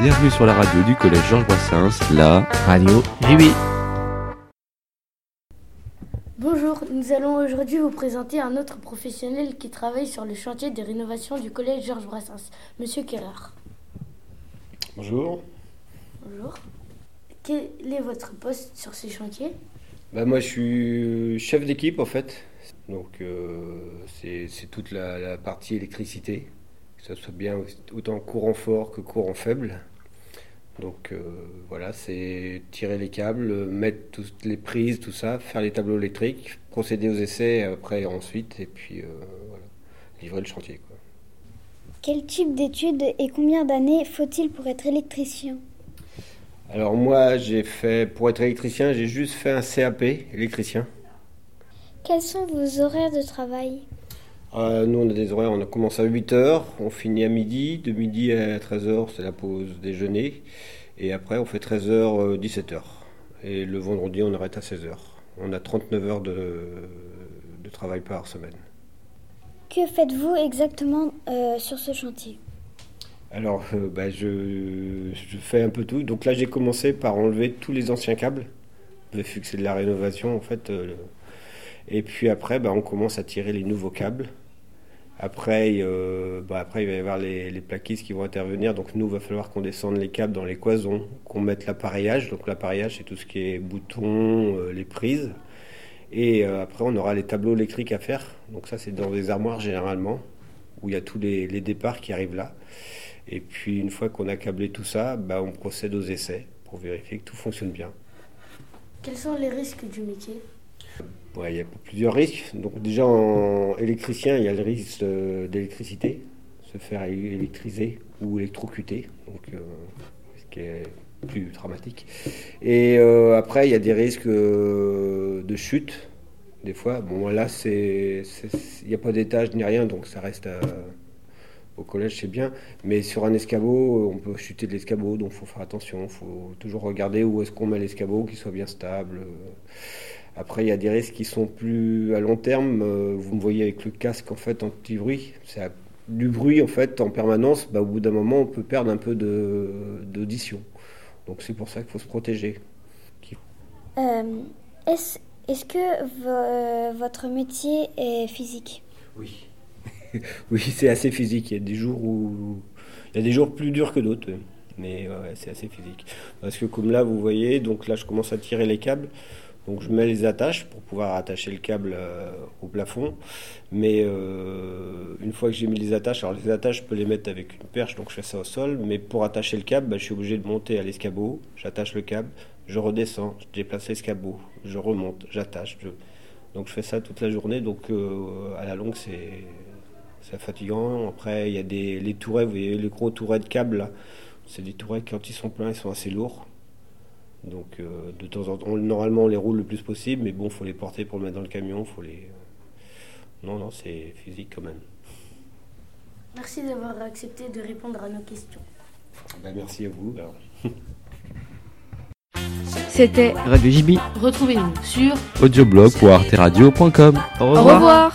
Bienvenue sur la radio du collège Georges Brassens, la radio JB. Bonjour, nous allons aujourd'hui vous présenter un autre professionnel qui travaille sur le chantier de rénovation du collège Georges Brassens, Monsieur Kerrer. Bonjour. Bonjour. Quel est votre poste sur ce chantier? Bah Moi, je suis chef d'équipe en fait. Donc, euh, c'est toute la, la, partie électricité, que ce soit bien autant courant fort que courant faible. Donc, euh, voilà, c'est tirer les câbles, mettre toutes les prises, tout ça, faire les tableaux électriques, procéder aux essais après ensuite, et puis euh, voilà, livrer le chantier. Quoi. Quel type d'études et combien d'années faut-il pour être électricien? Alors moi, j'ai fait, pour être électricien, j'ai juste fait un CAP électricien. Quels sont vos horaires de travail? Euh, Nous, on a des horaires, on a commencé à 8h, on finit à midi, de midi à 13h, c'est la pause déjeuner, et après on fait 13h, 17h. Et le vendredi, on arrête à 16h. On a 39 heures de, de travail par semaine. Que faites-vous exactement euh, sur ce chantier? Alors, euh, bah, je, je, fais un peu tout. Donc là, j'ai commencé par enlever tous les anciens câbles, vu que c'est de la rénovation en fait. Euh, et puis après, bah, on commence à tirer les nouveaux câbles. Après, bah, après il va y avoir les, les, plaquistes qui vont intervenir. Donc nous, il va falloir qu'on descende les câbles dans les cloisons, qu'on mette l'appareillage. Donc l'appareillage, c'est tout ce qui est boutons, les prises. Et euh, après, on aura les tableaux électriques à faire. Donc ça, c'est dans des armoires généralement, où il y a tous les, les départs qui arrivent là. Et puis, une fois qu'on a câblé tout ça, bah, on procède aux essais pour vérifier que tout fonctionne bien. Quels sont les risques du métier? Il y a plusieurs risques. Donc déjà, en électricien, il y a le risque d'électricité, se faire électriser ou électrocuter. Donc, euh, ce qui est plus dramatique. Et euh, après, il y a des risques euh, de chute, des fois. Bon, là, il n'y a pas d'étage ni rien, donc ça reste au collège, c'est bien. Mais sur un escabeau, on peut chuter de l'escabeau, donc il faut faire attention. Il faut toujours regarder où est-ce qu'on met l'escabeau, qu'il soit bien stable. Après, il y a des risques qui sont plus à long terme. Vous me voyez avec le casque, en fait, anti-bruit. C'est du bruit, en fait, en permanence. Bah, au bout d'un moment, on peut perdre un peu d'audition. Donc c'est pour ça qu'il faut se protéger. Euh, est-ce, est-ce que vo- votre métier est physique? Oui. oui, c'est assez physique. Il y a des jours où il y a des jours plus durs que d'autres, mais ouais, c'est assez physique. Parce que comme là, vous voyez, donc là, je commence à tirer les câbles. Donc je mets les attaches pour pouvoir attacher le câble euh, au plafond. Mais euh, une fois que j'ai mis les attaches, alors les attaches je peux les mettre avec une perche, donc je fais ça au sol. Mais pour attacher le câble, bah, je suis obligé de monter à l'escabeau. J'attache le câble, je redescends, je déplace l'escabeau, je remonte, j'attache. Donc je fais ça toute la journée. Donc euh, à la longue c'est fatigant. Après il y a des les tourets, vous voyez les gros tourets de câble là. C'est des tourets quand ils sont pleins, ils sont assez lourds. Donc euh, de temps en temps, normalement on les roule le plus possible, mais bon, faut les porter pour le mettre dans le camion, faut les. Non, non, c'est physique quand même. Merci d'avoir accepté de répondre à nos questions. Ben, merci à vous. Alors. C'était Radio JB. Retrouvez-nous sur audioblog.arteradio.com. Au Au revoir.